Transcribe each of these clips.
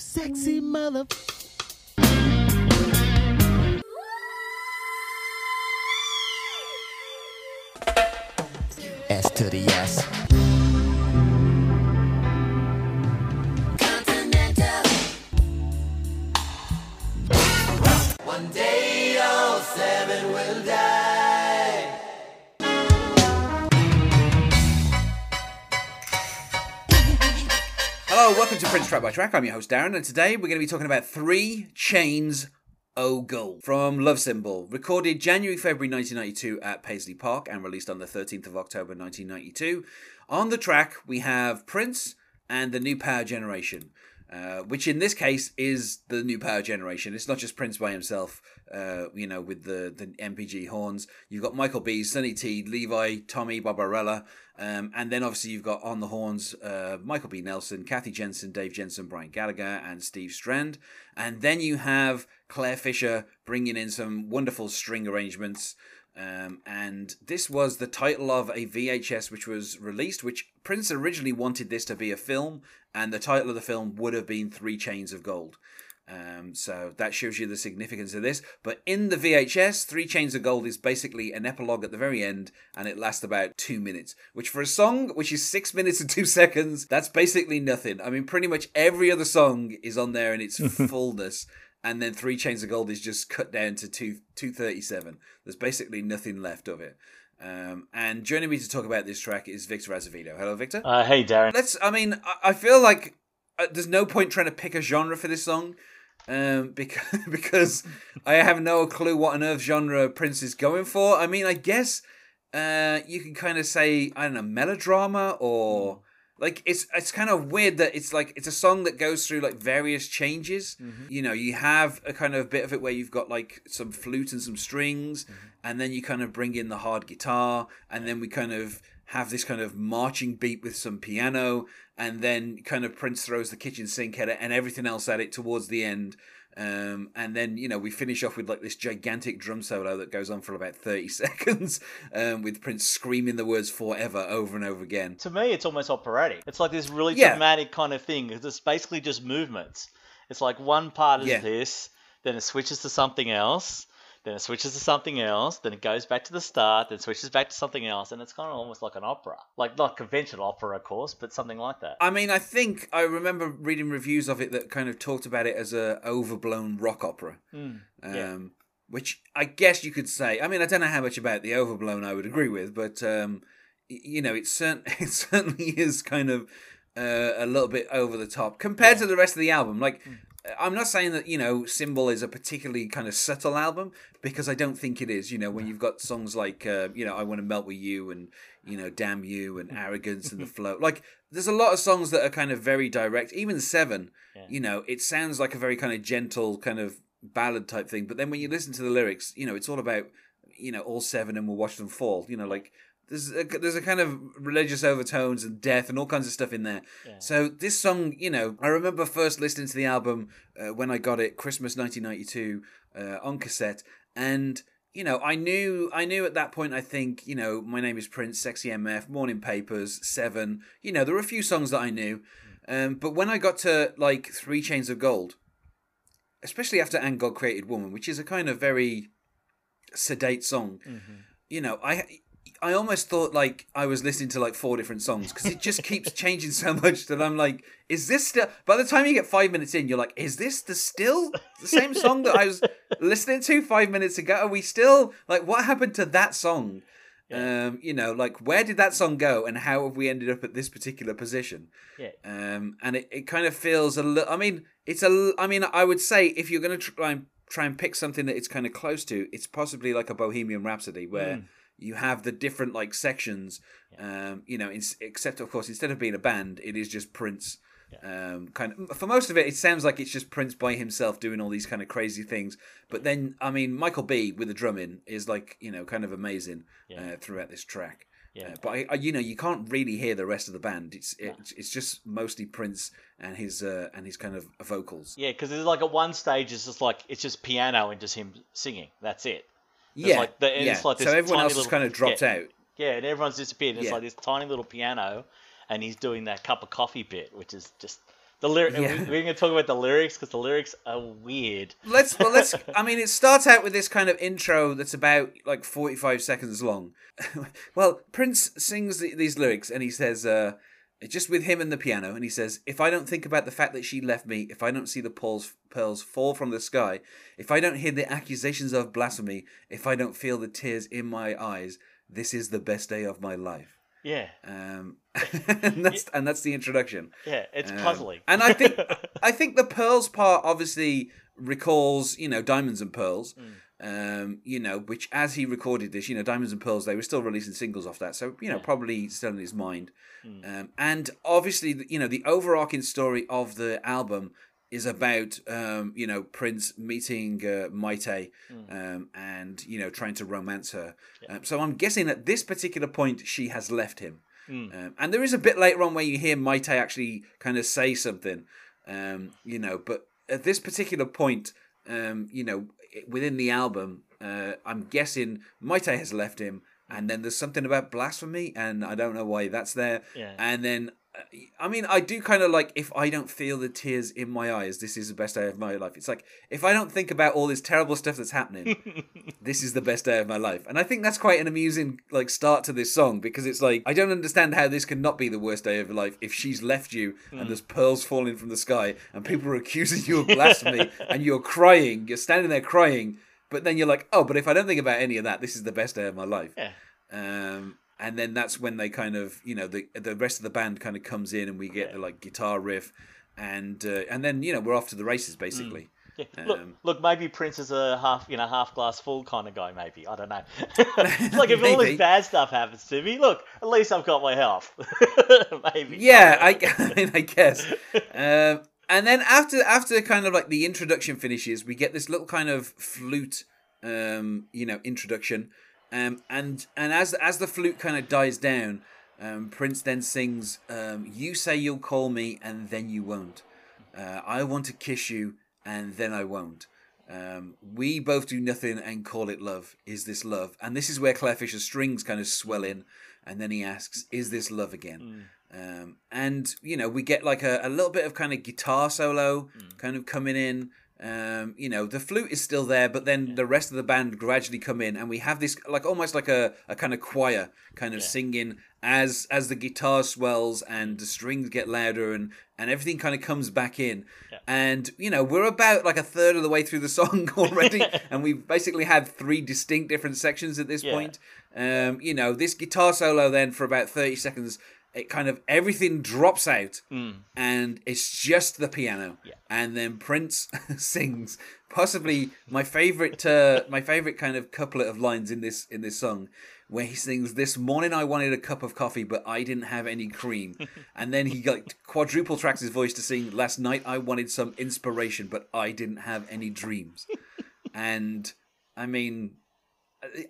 sexy mother. S to the S. Welcome to Prince Track by Track. I'm your host Darren, and today we're going to be talking about Three Chains O from Love Symbol, recorded January February 1992 at Paisley Park and released on the 13th of October 1992. On the track we have Prince and the New Power Generation. Uh, which in this case is the new power generation. It's not just Prince by himself, uh, you know, with the, the NPG horns. You've got Michael B, Sonny T, Levi, Tommy, Barbarella, um, and then obviously you've got on the horns uh, Michael B. Nelson, Kathy Jensen, Dave Jensen, Brian Gallagher, and Steve Strand. And then you have Clare Fischer bringing in some wonderful string arrangements. Um, and this was the title of a VHS which was released, which Prince originally wanted this to be a film, and the title of the film would have been Three Chains of Gold. Um, so that shows you the significance of this. But in the VHS, Three Chains of Gold is basically an epilogue at the very end, and it lasts about two minutes. Which, for a song which is six minutes and two seconds, that's basically nothing. I mean, pretty much every other song is on there in its fullness, and then Three Chains of Gold is just cut down to two two thirty seven. There's basically nothing left of it. Um, and joining me to talk about this track is Victor Azevedo. Hello, Victor. Uh, hey, Darren. Let's. I mean, I, I feel like uh, there's no point trying to pick a genre for this song, um, because because I have no clue what on earth genre Prince is going for. I mean, I guess uh, you can kind of say I don't know melodrama or like it's it's kind of weird that it's like it's a song that goes through like various changes. Mm-hmm. You know, you have a kind of bit of it where you've got like some flute and some strings, mm-hmm. and then you kind of bring in the hard guitar, and then we kind of have this kind of marching beat with some piano, and then kind of Prince throws the kitchen sink at it and everything else at it towards the end. Um, and then you know we finish off with like this gigantic drum solo that goes on for about thirty seconds, um, with Prince screaming the words "forever" over and over again. To me, it's almost operatic. It's like this really Yeah. dramatic kind of thing. It's basically just movements. It's like one part is Yeah. this, then it switches to something else, then it switches to something else, then it goes back to the start, then switches back to something else, and it's kind of almost like an opera. Like not conventional opera, of course, but something like that. I mean, I think I remember reading reviews of it that kind of talked about it as a overblown rock opera. Um, yeah. Which I guess you could say. I mean, I don't know how much about the overblown I would agree with, but um, you know, it, cert- it certainly is kind of uh, a little bit over the top compared to the rest of the album. Like, I'm not saying that you know Symbol is a particularly kind of subtle album because I don't think it is. You know, when you've got songs like uh, you know I Want to Melt with You and you know Damn You and Arrogance and the Flow, like there's a lot of songs that are kind of very direct. Even Seven, you know, it sounds like a very kind of gentle kind of ballad type thing. But then when you listen to the lyrics, you know, it's all about you know all seven and we'll watch them fall. You know, like there's a, there's a kind of religious overtones and death and all kinds of stuff in there. So this song, you know, I remember first listening to the album uh, when I got it Christmas 1992 uh, on cassette, and you know, I knew I knew at that point. I think you know, my name is Prince, Sexy MF, Morning Papers, Seven. You know, there were a few songs that I knew, um, but when I got to like Three Chains of Gold, especially after And God Created Woman, which is a kind of very sedate song, you know, I I almost thought like I was listening to like four different songs because it just keeps changing so much that I'm like, is this still? By the time you get five minutes in, you're like, is this the still the same song that I was listening to five minutes ago? Are we still like, what happened to that song? Um, you know, like where did that song go, and how have we ended up at this particular position? Yeah. Um, and it, it kind of feels a little. I mean, it's a. I mean, I would say if you're going to try and try and pick something that it's kind of close to, it's possibly like a Bohemian Rhapsody where you have the different like sections. Um, you know, in, except of course, instead of being a band, it is just Prince. Um, kind of for most of it, it sounds like it's just Prince by himself doing all these kind of crazy things. But then, I mean, Michael B with the drumming is like you know kind of amazing uh, throughout this track. Yeah. Uh, but I, I, you know, you can't really hear the rest of the band. It's it's, it's just mostly Prince and his uh, and his kind of vocals. Yeah, because there's like at one stage it's just like it's just piano and just him singing. That's it. It's Yeah, like the- and yeah. it's like so everyone else has kind of dropped yeah. out. Yeah, and everyone's disappeared. It's Yeah. like this tiny little piano, and he's doing that cup of coffee bit, which is just The lyric. Yeah. We're going to talk about the lyrics because the lyrics are weird. Let's well, let's. I mean, it starts out with this kind of intro that's about like forty-five seconds long. well, Prince sings the, these lyrics and he says, uh, just with him and the piano, and he says, "If I don't think about the fact that she left me, if I don't see the pearls, pearls fall from the sky, if I don't hear the accusations of blasphemy, if I don't feel the tears in my eyes, this is the best day of my life." Yeah, Um, and that's and that's the introduction. yeah, it's Um, puzzling. and I think I think the pearls part obviously recalls you know diamonds and pearls. Um, you know, which as he recorded this, you know, Diamonds and Pearls, they were still releasing singles off that, so you know, probably still in his mind. Um, and obviously, you know, the overarching story of the album is about um, you know Prince meeting uh, Mayte um, and you know trying to romance her. Um, so I'm guessing at this particular point she has left him. Um, and there is a bit later on where you hear Mayte actually kind of say something, um, you know, but at this particular point, um, you know, within the album, uh, I'm guessing Mayte has left him, and then there's something about blasphemy, and I don't know why that's there. Yeah. And then, I mean, I do kind of like if I don't feel the tears in my eyes, this is the best day of my life. It's like if I don't think about all this terrible stuff that's happening, this is the best day of my life. And I think that's quite an amusing like start to this song because it's like I don't understand how this can not be the worst day of your life if she's left you and there's pearls falling from the sky and people are accusing you of blasphemy and you're crying, you're standing there crying, but then you're like, oh, but if I don't think about any of that, this is the best day of my life. Yeah. Um, and then that's when they kind of, you know, the the rest of the band kind of comes in and we get the like guitar riff, and uh, and then you know we're off to the races basically. Yeah. Look, Um, look, maybe Prince is a half, you know, half glass full kind of guy. Maybe I don't know. it's like if all this bad stuff happens to me, look, at least I've got my health. maybe. Yeah, I, I mean, I guess. Um, and then after after kind of like the introduction finishes, we get this little kind of flute, um, you know, introduction, um, and and as as the flute kind of dies down, um, Prince then sings, um, "You say you'll call me, and then you won't. Uh, I want to kiss you, and then I won't." Um, we both do nothing and call it love. Is this love? And this is where Clare Fischer's strings kind of swell in, and then he asks, "Is this love again?" Um, and you know, we get like a, a little bit of kind of guitar solo kind of coming in. Um, you know, the flute is still there, but then the rest of the band gradually come in, and we have this like almost like a, a kind of choir kind of singing as as the guitar swells and the strings get louder and and everything kind of comes back in. And you know, we're about like a third of the way through the song already, and we've basically had three distinct different sections at this Yeah. point. Um, you know, this guitar solo then for about 30 seconds, it kind of everything drops out and it's just the piano. Yeah. And then Prince sings possibly my favorite uh, my favorite kind of couplet of lines in this in this song where he sings this morning I wanted a cup of coffee but I didn't have any cream and then he like quadruple tracks his voice to sing last night I wanted some inspiration but I didn't have any dreams and I mean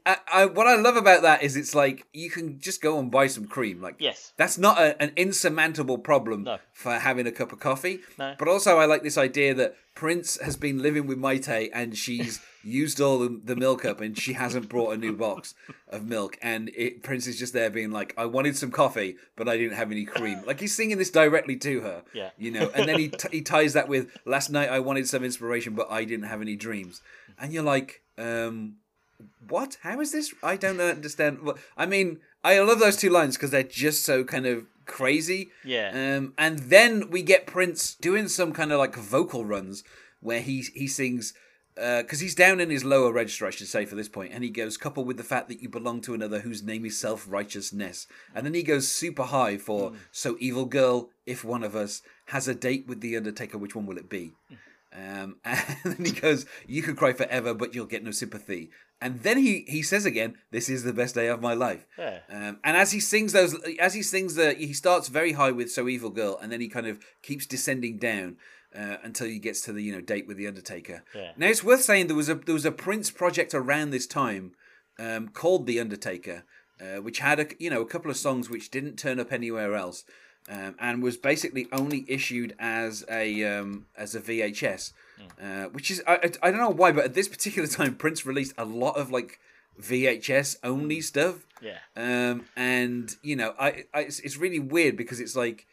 I, I, what I love about that is it's like you can just go and buy some cream. Like Yes. that's not a, an insurmountable problem No. for having a cup of coffee. No. But also, I like this idea that Prince has been living with Mayte and she's used all the, the milk up and she hasn't brought a new box of milk. And it, Prince is just there being like, I wanted some coffee, but I didn't have any cream. Like he's singing this directly to her. Yeah. You know, and then he, t- he ties that with, last night I wanted some inspiration, but I didn't have any dreams. And you're like, um, what? How is this? I don't understand. I mean, I love those two lines because they're just so kind of crazy. Yeah. Um, and then we get Prince doing some kind of like vocal runs where he he sings because he's down in his lower register, I should say, for this point, and he goes, coupled with the fact that you belong to another whose name is self righteousness. And then he goes super high for, so evil girl, if one of us has a date with the Undertaker, which one will it be? Um, and then he goes, "You could cry forever, but you'll get no sympathy." And then he he says again, "This is the best day of my life." Yeah. Um, and as he sings those, as he sings the, he starts very high with "So Evil Girl," and then he kind of keeps descending down uh, until he gets to the you know date with the Undertaker. Yeah. Now it's worth saying there was a there was a Prince project around this time um, called The Undertaker, uh, which had a you know a couple of songs which didn't turn up anywhere else, um, and was basically only issued as a um, as a VHS, uh, which is I, I I don't know why, but at this particular time Prince released a lot of like VHS only stuff. Yeah. Um, and you know, I, I it's, it's really weird because it's like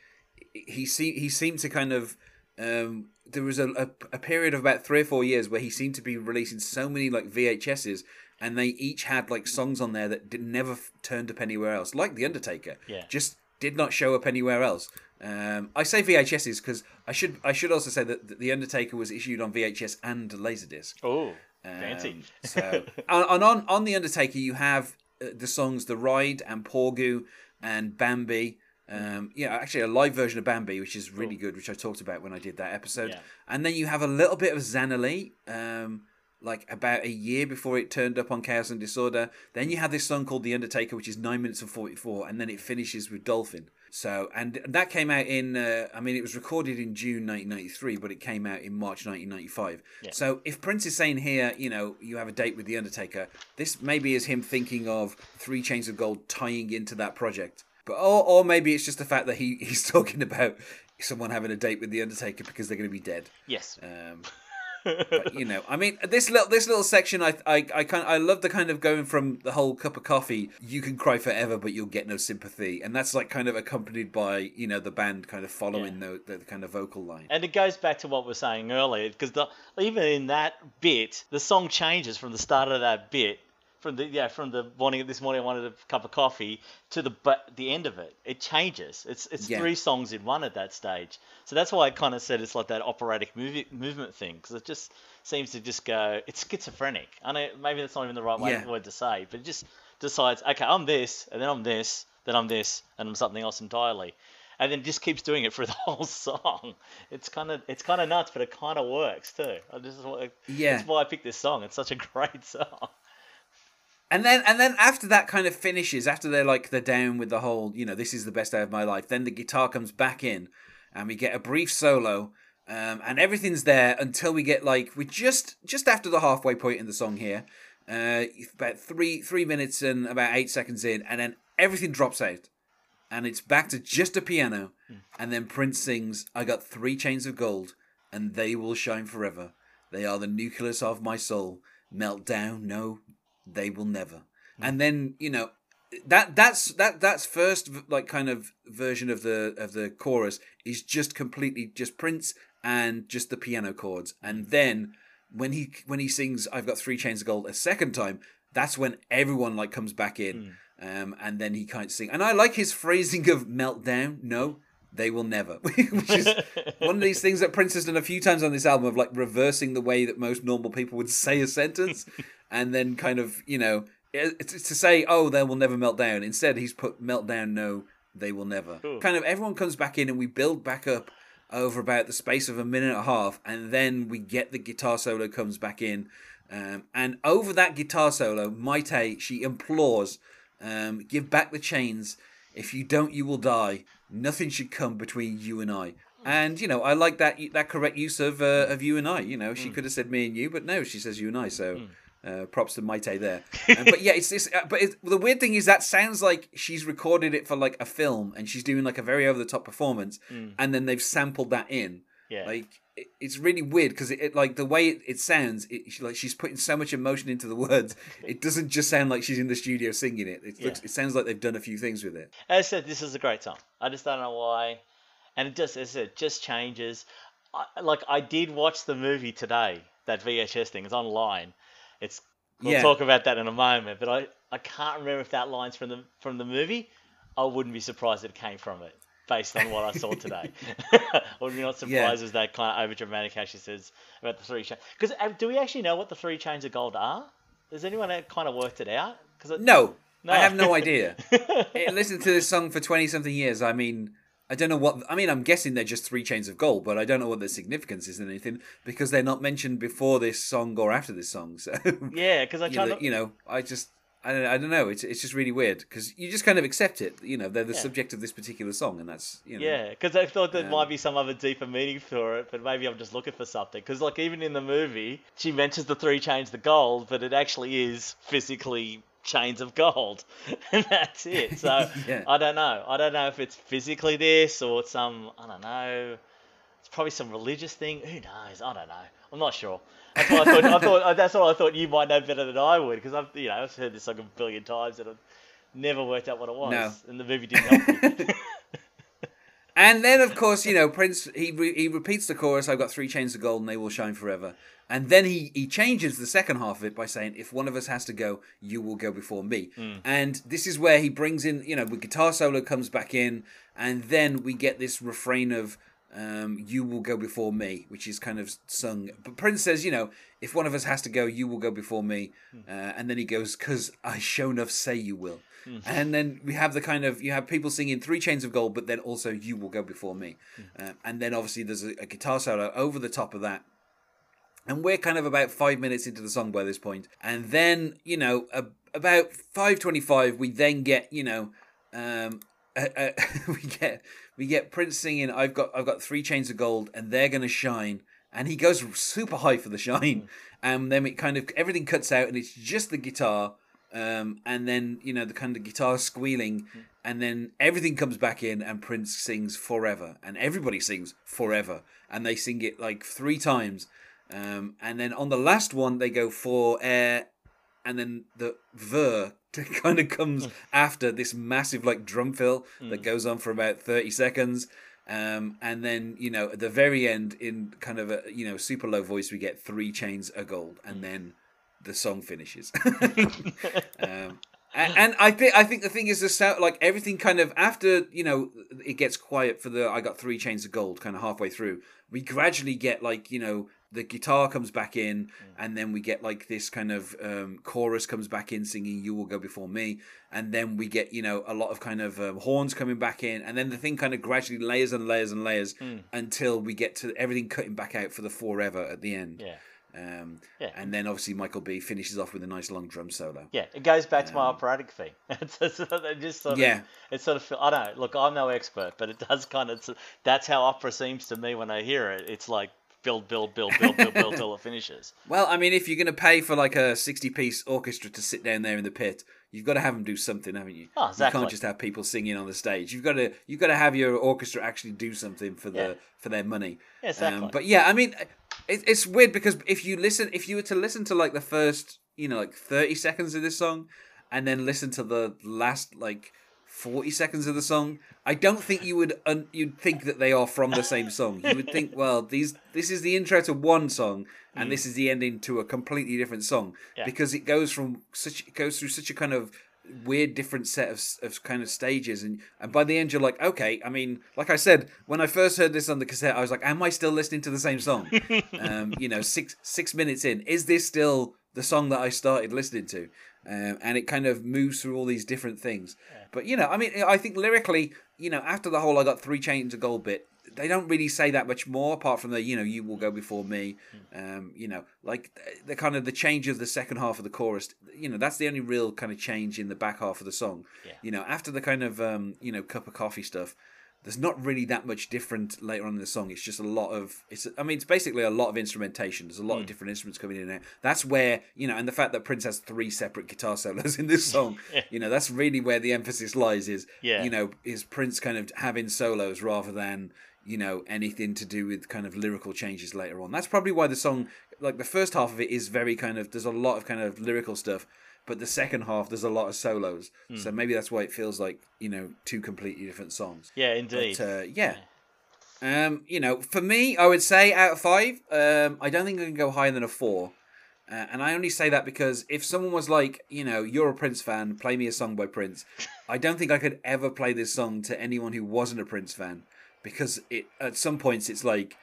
he se- he seemed to kind of um, there was a, a, a period of about three or four years where he seemed to be releasing so many like VHSs, and they each had like songs on there that did, never f- turned up anywhere else, like The Undertaker. Yeah. just did not show up anywhere else. Um, I say VHSs because I should I should also say that The Undertaker was issued on VHS and Laserdisc. Oh, fancy. Um, so, and on on the Undertaker, you have uh, the songs "The Ride" and "Poorgoo" and "Bambi." Um, yeah, actually, a live version of Bambi, which is really good, which I talked about when I did that episode. Yeah. And then you have a little bit of Zannalee, um, like about a year before it turned up on Chaos and Disorder. Then you have this song called "The Undertaker," which is nine minutes and forty-four, and then it finishes with Dolphin. So, and that came out in, uh, I mean, it was recorded in June 1993, but it came out in March 1995. So, if Prince is saying here, you know, you have a date with The Undertaker, this maybe is him thinking of Three Chains of Gold tying into that project. But, or, or maybe it's just the fact that he, he's talking about someone having a date with The Undertaker because they're going to be dead. Yes. Um, but, you know, I mean, this little this little section, I I I kind I love the kind of going from the whole cup of coffee. You can cry forever, but you'll get no sympathy, and that's like kind of accompanied by you know the band kind of following the, the kind of vocal line. And it goes back to what we are saying earlier, because even in that bit, the song changes from the start of that bit, from the yeah, from the morning this morning I wanted a cup of coffee to the but the end of it. It changes. It's it's Yeah. three songs in one at that stage. So that's why I kind of said it's like that operatic movie, movement thing, because it just seems to just go. It's schizophrenic. I know maybe that's not even the right way, Yeah. word to say, but it just decides, okay, I'm this, and then I'm this, then I'm this, and I'm something else entirely and then just keeps doing it for the whole song. It's kind of it's kind of nuts, but it kind of works too. I just Yeah. that's why I picked this song. It's such a great song. And then and then after that kind of finishes, after they're like they're down with the whole, you know, this is the best day of my life. Then the guitar comes back in, and we get a brief solo, um, and everything's there until we get like we're just just after the halfway point in the song here, uh, about three three minutes and about eight seconds in, and then everything drops out, and it's back to just a piano, and then Prince sings, "I got three chains of gold, and they will shine forever. They are the nucleus of my soul. Melt down, no, they will never." Hmm. And then you know that that's that that's first like kind of version of the of the chorus is just completely just Prince and just the piano chords, and hmm. then when he when he sings "I've got three chains of gold" a second time, that's when everyone like comes back in, hmm. um, and then he can't sing. And I like his phrasing of "meltdown." No, they will never, which is one of these things that Prince has done a few times on this album of like reversing the way that most normal people would say a sentence, and then kind of you know it's it's to say oh they will never melt down. Instead, he's put meltdown. No, they will never. Kind of everyone comes back in and we build back up over about the space of a minute and a half, and then we get the guitar solo comes back in. Um, and over that guitar solo, Mayte, she implores, um, give back the chains. If you don't, you will die. Nothing should come between you and I. And you know, I like that that correct use of uh, of you and I. You know, she could have said me and you, but no, she says you and I. So. Uh, props to Mayte there, Um, but yeah, it's this. Uh, but it, the weird thing is that sounds like she's recorded it for like a film, and she's doing like a very over the top performance, and then they've sampled that in. Yeah. Like it, it's really weird because it, it like the way it, it sounds, it, she, like she's putting so much emotion into the words. It doesn't just sound like she's in the studio singing it. It looks, Yeah. it sounds like they've done a few things with it. As I said, this is a great song. I just don't know why, and it just as I said, just changes. I, like I did watch the movie today. That VHS thing is online. It's we'll Yeah. talk about that in a moment, but I, I can't remember if that line's from the from the movie. I wouldn't be surprised if it came from it, based on what I saw today. I would be not surprised Yeah. as that kind of over dramatic how she says about the three chains. Because do we actually know what the three chains of gold are? Has anyone kind of worked it out? Because No, No. I have no idea. Eh, Listen to this song for twenty something years. I mean, I don't know what. I mean, I'm guessing they're just three chains of gold, but I don't know what the significance is in anything because they're not mentioned before this song or after this song. So yeah, because I you know, to, you know, I just. I don't, I don't know. It's it's just really weird because you just kind of accept it. You know, they're the Yeah. subject of this particular song, and that's you know. Yeah, because I thought there Um, might be some other deeper meaning for it, but maybe I'm just looking for something. Because like even in the movie, she mentions the three chains of gold, but it actually is physically chains of gold, and that's it. So Yeah. I don't know. I don't know if it's physically this or some I don't know. It's probably some religious thing. Who knows? I don't know. I'm not sure. That's what I thought. I thought that's what I thought you might know better than I would, because I've you know I've heard this like a billion times and I've never worked out what it was, No. and the movie didn't help me. And then, of course, you know, Prince he re- he repeats the chorus. I've got three chains of gold, and they will shine forever. And then he he changes the second half of it by saying, "If one of us has to go, you will go before me." And this is where he brings in, you know, the guitar solo comes back in, and then we get this refrain of. Um, you will go before me, which is kind of sung. But Prince says, you know, if one of us has to go, you will go before me. Uh, and then he goes, because I show enough say you will. And then we have the kind of you have people singing three chains of gold, but then also you will go before me. Uh, and then obviously there's a, a guitar solo over the top of that. And we're kind of about five minutes into the song by this point. And then, you know, a, about 525, we then get, you know, um, uh, uh, we get we get Prince singing I've got I've got three chains of gold and they're gonna shine. And he goes super high for the shine. And then it kind of everything cuts out and it's just the guitar um, and then you know the kind of guitar squealing. And then everything comes back in and Prince sings forever. And everybody sings forever. And they sing it like three times um, and then on the last one they go for air and then the ver kind of comes after this massive like drum fill that goes on for about 30 seconds. Um, and then you know at the very end in kind of a you know super low voice we get three chains of gold and then the song finishes. Um, and, and I think I think the thing is the sound like everything kind of after you know it gets quiet for the I got three chains of gold kind of halfway through we gradually get like you know the guitar comes back in and then we get like this kind of um, chorus comes back in singing you will go before me and then we get you know a lot of kind of um, horns coming back in and then the thing kind of gradually layers and layers and layers until we get to everything cutting back out for the forever at the end Yeah. um, Yeah. and then obviously michael b finishes off with a nice long drum solo Yeah, it goes back to my operatic thing. it's, it's, it just sort of, Yeah. it sort of feel, I don't know. Look, I'm no expert, but it does kind of. That's how opera seems to me when I hear it. It's like build, build, build, build, build, build till it finishes. Well, I mean, if you're going to pay for like a 60 piece orchestra to sit down there in the pit, you've got to have them do something, haven't you? Oh, You can't just have people singing on the stage. You've got to you've got to have your orchestra actually do something for the Yeah. for their money. Yeah, exactly. Um, but yeah, I mean, it, it's weird because if you listen, if you were to listen to like the first, you know, like 30 seconds of this song, and then listen to the last like 40 seconds of the song, I don't think you would un- you'd think that they are from the same song. You would think, well, these this is the intro to one song and this is the ending to a completely different song Mm. Yeah. because it goes from such it goes through such a kind of weird different set of, of kind of stages and and by the end you're like okay i mean like i said when i first heard this on the cassette i was like am i still listening to the same song um you know six six minutes in is this still the song that i started listening to um, and it kind of moves through all these different things. But you know i mean i think lyrically you know after the whole i got three chains of gold bit they don't really say that much more apart from the you know you will go before me um you know like the kind of the change of the second half of the chorus you know that's the only real kind of change in the back half of the song. Yeah. you know after the kind of um you know cup of coffee stuff there's not really that much different later on in the song. It's just a lot of it's i mean it's basically a lot of instrumentation. There's a Hmm. lot of different instruments coming in and out. That's where you know and the fact that prince has three separate guitar solos in this song you know that's really where the emphasis lies is Yeah. you know is prince kind of having solos rather than you know anything to do with kind of lyrical changes later on. That's probably why the song like the first half of it is very kind of there's a lot of kind of lyrical stuff but the second half there's a lot of solos. Hmm. so maybe that's why it feels like you know two completely different songs. Yeah, indeed. but uh, yeah. Um you know for me i would say out of five um i don't think i can go higher than a four. Uh, and I only say that because if someone was like, you know, you're a Prince fan, play me a song by Prince, I don't think I could ever play this song to anyone who wasn't a Prince fan because it at some points it's like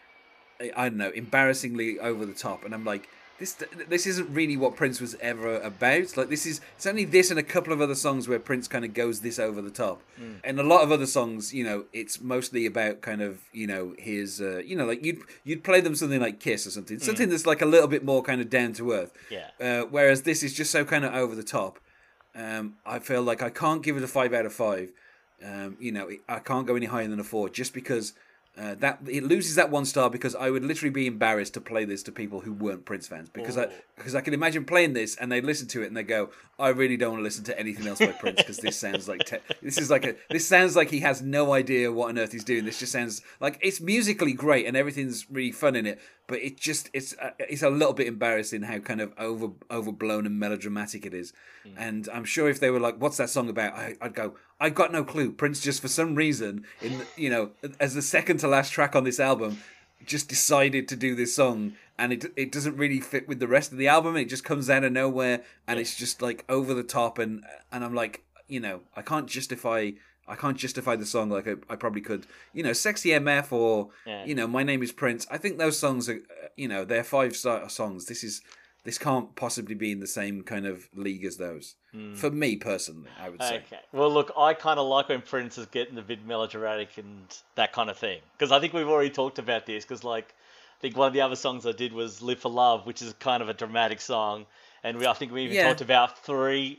I don't know, embarrassingly over the top, and I'm like, this this isn't really what Prince was ever about. Like this is it's only this and a couple of other songs where Prince kind of goes this over the top, and a lot of other songs, you know, it's mostly about kind of you know his uh, you know like you'd you'd play them something like Kiss or something, something that's like a little bit more kind of down to earth. Yeah. Uh, whereas this is just so kind of over the top. Um, I feel like I can't give it a five out of five. Um, you know, I can't go any higher than a four just because uh, that it loses that one star because I would literally be embarrassed to play this to people who weren't Prince fans because I Oh. because I can imagine playing this and they listen to it and they go, I really don't want to listen to anything else by Prince because this sounds like te- this is like a this sounds like he has no idea what on earth he's doing. This just sounds like it's musically great and everything's really fun in it, but it just it's uh, it's a little bit embarrassing how kind of over overblown and melodramatic it is. And I'm sure if they were like, "What's that song about?" I, I'd go, I got no clue. Prince just for some reason, in you know, as the second to last track on this album, just decided to do this song, and it it doesn't really fit with the rest of the album. It just comes out of nowhere, and it's just like over the top, and and I'm like, you know, I can't justify. I can't justify the song like I, I probably could. You know, "Sexy MF" or Yeah. you know, "My Name Is Prince." I think those songs are, you know, they're five star songs. This is this can't possibly be in the same kind of league as those. Hmm. For me personally, I would say. Okay. Well, look, I kind of like when Prince is getting a bit melodramatic and that kind of thing. Because I think we've already talked about this. Because, like, I think one of the other songs I did was Live for Love, which is kind of a dramatic song. And we, I think we even Yeah. talked about three.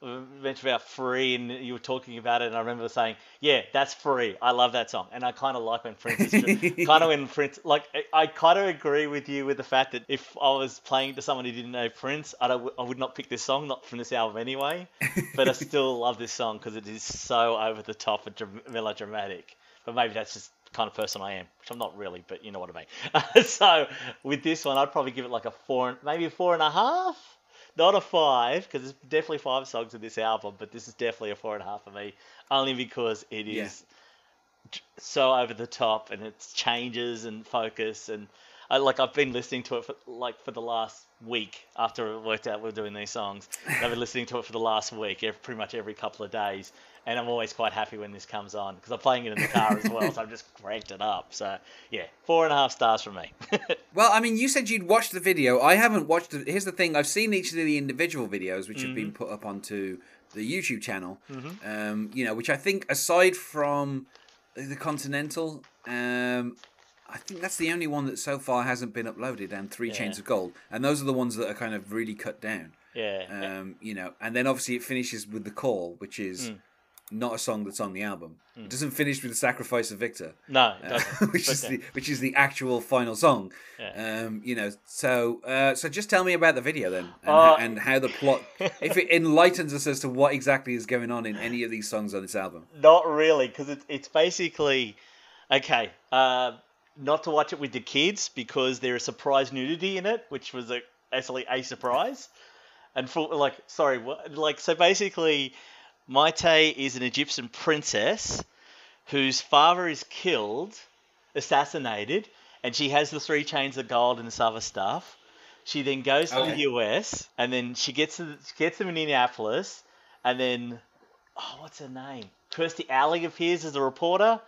Mentioned about free, and you were talking about it, and I remember saying, "Yeah, that's free. I love that song." And I kind of like when Prince is kind of when Prince, like, I- I kind of agree with you with the fact that if I was playing to someone who didn't know Prince, I, I would not pick this song, not from this album anyway. But I still love this song because it is so over the top and dram- melodramatic. But maybe that's just kind of person I am, which I'm not really, but you know what I mean. so with this one, I'd probably give it like a four, and- maybe a four and a half. Not a five, because there's definitely five songs in this album, but this is definitely a four and a half for me, only because it is Yeah. so over the top and it changes and focus and I like I've been listening to it for like for the last week after it worked out we we're doing these songs. I've been listening to it for the last week, pretty much every couple of days, and I'm always quite happy when this comes on because I'm playing it in the car as well, so I've just cranked it up. So yeah, four and a half stars from me. Well, I mean, you said you'd watched the video. I haven't watched it. Here's the thing: I've seen each of the individual videos which have been put up onto the YouTube channel. Um, you know, which I think, aside from the Continental, um, I think that's the only one that so far hasn't been uploaded. And Three Chains of Gold, and those are the ones that are kind of really cut down. yeah, Um, you know, and then obviously it finishes with the Call, which is not a song that's on the album. It doesn't finish with the Sacrifice of Victor no, it uh, doesn't. which is the which is the actual final song. Yeah. Um, you know, so uh, so just tell me about the video then, and, Uh, and how the plot, if it enlightens us as to what exactly is going on in any of these songs on this album. Not really, because it, it's basically okay. Uh, not to watch it with the kids because there is surprise nudity in it, which was a, actually a surprise. And for like, sorry, what, like so basically, Mayte is an Egyptian princess whose father is killed, assassinated, and she has the three chains of gold and this other stuff. She then goes to the US, and then she gets to she gets to Minneapolis, and then oh, what's her name? Kirstie Alley appears as a reporter,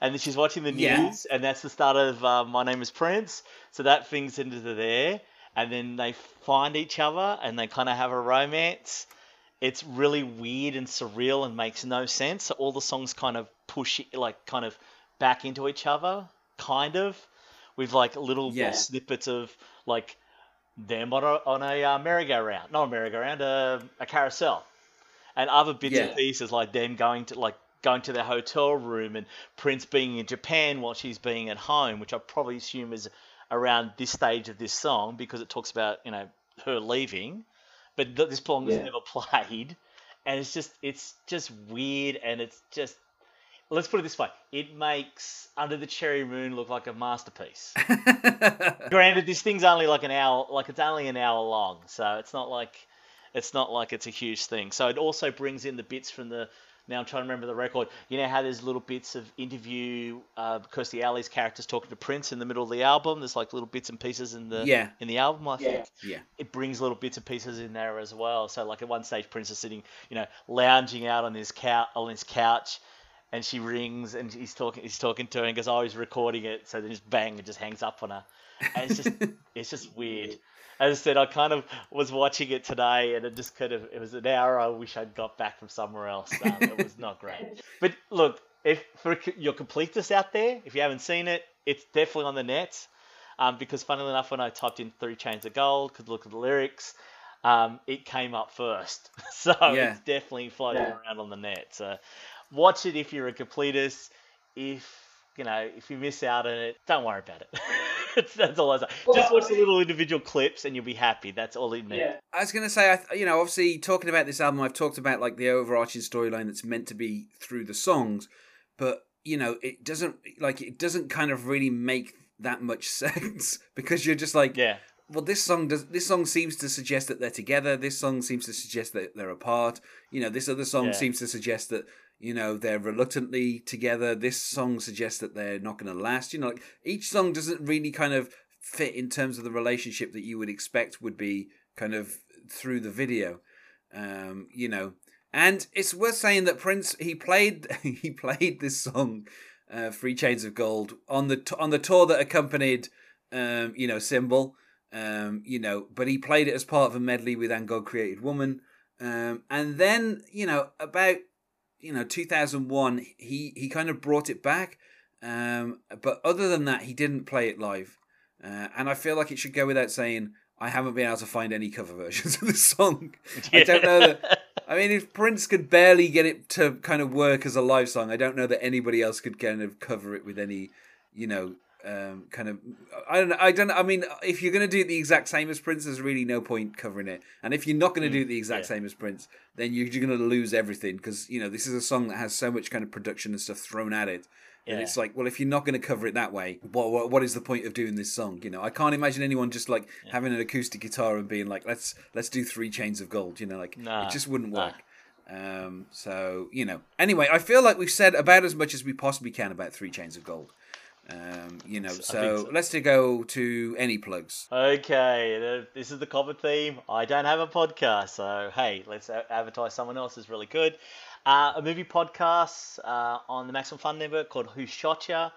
and then she's watching the news, Yeah. and that's the start of uh, My Name Is Prince. So that thing's into the there, and then they find each other, and they kind of have a romance. It's really weird and surreal and makes no sense. So all the songs kind of push it, like kind of back into each other, kind of, with like little Yeah. snippets of like them on a, on a uh, merry-go-round, not a merry-go-round, uh, a carousel and other bits Yeah. and pieces like them going to like going to their hotel room and Prince being in Japan while she's being at home, which I probably assume is around this stage of this song because it talks about you know her leaving, but th- this is Yeah. never played, and it's just it's just weird and it's just let's put it this way, it makes Under the Cherry Moon look like a masterpiece. Granted, this thing's only like an hour, like it's only an hour long, so it's not like it's not like it's a huge thing. So it also brings in the bits from the. Now I'm trying to remember the record. You know how there's little bits of interview uh, because the Alley's characters talking to Prince in the middle of the album. There's like little bits and pieces in the Yeah. in the album. I think yeah. it brings little bits and pieces in there as well. So like at one stage, Prince is sitting, you know, lounging out on his couch on his couch, and she rings and he's talking he's talking to her and goes, "Oh, he's recording it." So then just bang, it just hangs up on her, and it's just it's just weird. As I said, I kind of was watching it today, and it just kind of it was an hour I wish I'd got back from somewhere else. Um, it was not great. But look, if for your completists out there, if you haven't seen it, it's definitely on the net. Um, because funnily enough, when I typed in Three Chains of Gold, could look at the lyrics, um, it came up first. So Yeah. it's definitely floating around on the net. So watch it if you're a completist. If you know, if you miss out on it, don't worry about it. It's- That's all I say. Just watch the little individual clips and you'll be happy. That's all it needs. I was gonna say, I th- you know, obviously talking about this album, I've talked about like the overarching storyline that's meant to be through the songs, but you know, it doesn't like it doesn't kind of really make that much sense because you're just like, Yeah. Well, this song does. This song seems to suggest that they're together. This song seems to suggest that they're apart. You know, this other song Yeah. seems to suggest that You know, they're reluctantly together. This song suggests that they're not going to last. You know, like each song doesn't really kind of fit in terms of the relationship that you would expect would be kind of through the video. Um, you know, and it's worth saying that Prince he played he played this song, uh, "Three Chains of Gold" on the t- on the tour that accompanied, um, you know, Symbol. Um, you know, but he played it as part of a medley with "And God Created Woman," um, and then you know about you know 2001 he he kind of brought it back, um, but other than that he didn't play it live, uh, and I feel like it should go without saying I haven't been able to find any cover versions of this song. I don't know that. I mean, if Prince could barely get it to kind of work as a live song, I don't know that anybody else could kind of cover it with any, you know, um, kind of. I don't know. I don't. I mean, if you're going to do it the exact same as Prince, there's really no point covering it. And if you're not going to do it the exact yeah. same as Prince, then you're, you're going to lose everything because you know this is a song that has so much kind of production and stuff thrown at it. And it's like, well, if you're not going to cover it that way, what, what what is the point of doing this song? You know, I can't imagine anyone just like having an acoustic guitar and being like, let's let's do three chains of gold. You know, like Nah, it just wouldn't nah. work. Um, so you know, anyway, I feel like we've said about as much as we possibly can about three chains of gold. Um, you know, so, so. let's to go to any plugs. Okay, this is the common theme. I don't have a podcast, so hey, let's advertise someone else's really good. Uh, a movie podcast uh, on the Maximum Fun Network called Who Shot Ya?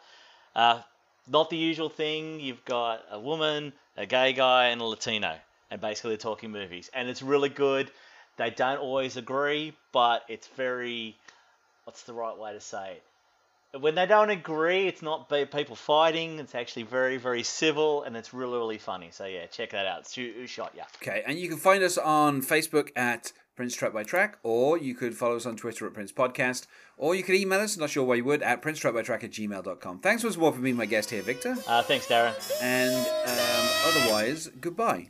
Uh, not the usual thing. You've got a woman, a gay guy, and a Latino, and basically they're talking movies, and it's really good. They don't always agree, but it's very. What's the right way to say it? When they don't agree, it's not people fighting. It's actually very, very civil, and it's really, really funny. So yeah, check that out. It's Who Shot Ya? Okay, and you can find us on Facebook at Prince Track by Track, or you could follow us on Twitter at Prince Podcast, or you could email us, not sure why you would, at Prince Track by Track at gmail.com. Thanks once more for being my guest here, Victor, Uh, thanks, Darren. and um, otherwise, goodbye.